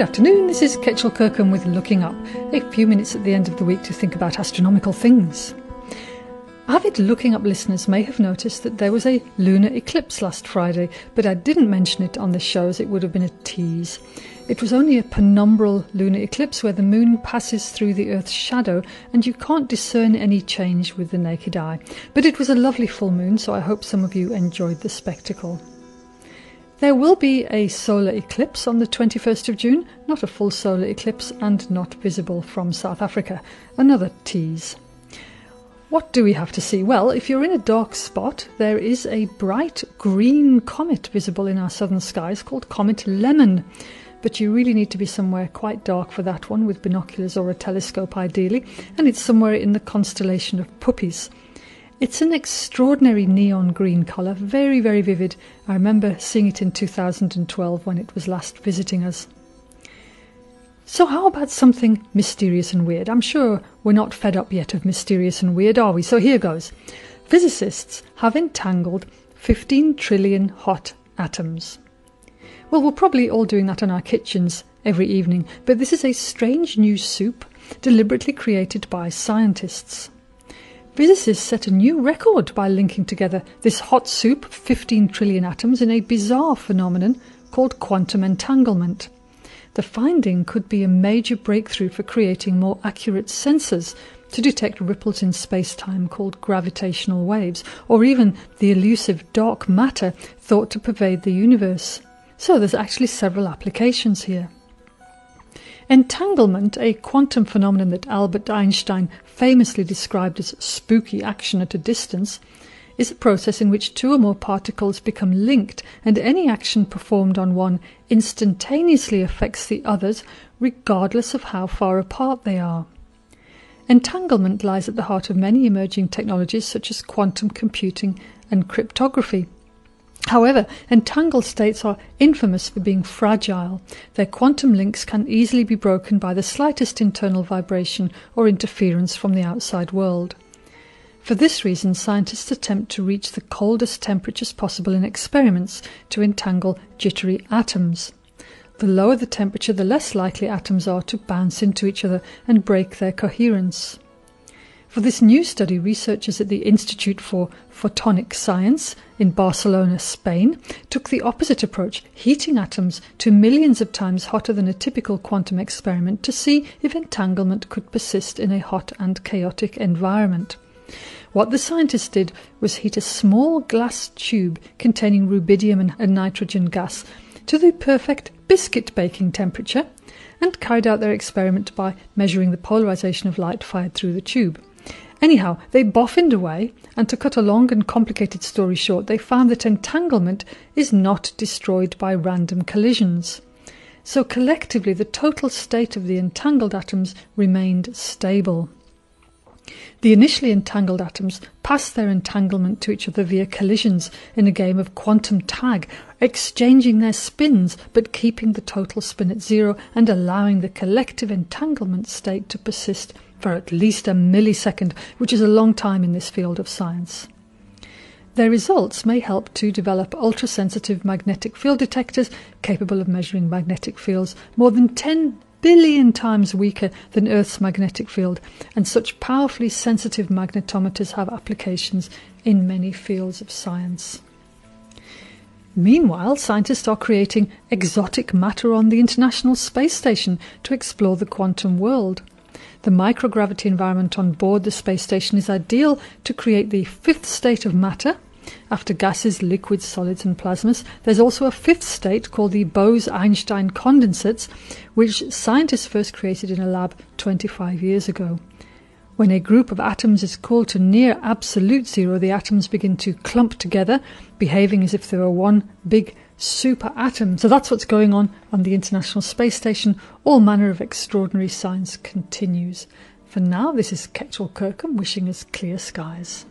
afternoon, this is Kechil Kirkham with Looking Up, a few minutes at the end of the week to think about astronomical things. Avid Looking Up listeners may have noticed that there was a lunar eclipse last Friday, but I didn't mention it on the show as it would have been a tease. It was only a penumbral lunar eclipse where the moon passes through the Earth's shadow and you can't discern any change with the naked eye. But it was a lovely full moon, so I hope some of you enjoyed the spectacle. There will be a solar eclipse on the 21st of June, not a full solar eclipse and not visible from South Africa. Another tease. What do we have to see? Well, if you're in a dark spot, there is a bright green comet visible in our southern skies called Comet Lemmon. But you really need to be somewhere quite dark for that one, with binoculars or a telescope ideally, and it's somewhere in the constellation of Puppis. It's an extraordinary neon green colour, very, very vivid. I remember seeing it in 2012 when it was last visiting us. So, how about something mysterious and weird? I'm sure we're not fed up yet of mysterious and weird, are we? So, here goes. Physicists have entangled 15 trillion hot atoms. Well, we're probably all doing that in our kitchens every evening, but this is a strange new soup deliberately created by scientists. Physicists set a new record by linking together this hot soup of 15 trillion atoms in a bizarre phenomenon called quantum entanglement. The finding could be a major breakthrough for creating more accurate sensors to detect ripples in space-time called gravitational waves, or even the elusive dark matter thought to pervade the universe. So there's actually several applications here. Entanglement, a quantum phenomenon that Albert Einstein famously described as spooky action at a distance, is a process in which two or more particles become linked and any action performed on one instantaneously affects the others regardless of how far apart they are. Entanglement lies at the heart of many emerging technologies such as quantum computing and cryptography. However, entangled states are infamous for being fragile. Their quantum links can easily be broken by the slightest internal vibration or interference from the outside world. For this reason, scientists attempt to reach the coldest temperatures possible in experiments to entangle jittery atoms. The lower the temperature, the less likely atoms are to bounce into each other and break their coherence. For this new study, researchers at the Institute for Photonic Science in Barcelona, Spain, took the opposite approach, heating atoms to millions of times hotter than a typical quantum experiment to see if entanglement could persist in a hot and chaotic environment. What the scientists did was heat a small glass tube containing rubidium and, nitrogen gas to the perfect biscuit baking temperature and carried out their experiment by measuring the polarization of light fired through the tube. Anyhow, they boffined away, and to cut a long and complicated story short, they found that entanglement is not destroyed by random collisions. So collectively, the total state of the entangled atoms remained stable. The initially entangled atoms pass their entanglement to each other via collisions in a game of quantum tag, exchanging their spins but keeping the total spin at zero and allowing the collective entanglement state to persist for at least a millisecond, which is a long time in this field of science. Their results may help to develop ultra-sensitive magnetic field detectors capable of measuring magnetic fields more than 10 billion times weaker than Earth's magnetic field, and such powerfully sensitive magnetometers have applications in many fields of science. Meanwhile, scientists are creating exotic matter on the International Space Station to explore the quantum world. The microgravity environment on board the space station is ideal to create the fifth state of matter, after gases, liquids, solids, and plasmas, there's also a fifth state called the Bose-Einstein condensates, which scientists first created in a lab 25 years ago. When a group of atoms is cooled to near absolute zero, the atoms begin to clump together, behaving as if they were one big super atom. So that's what's going on on the International Space Station. All manner of extraordinary science continues. For now, this is Kechil Kirkham wishing us clear skies.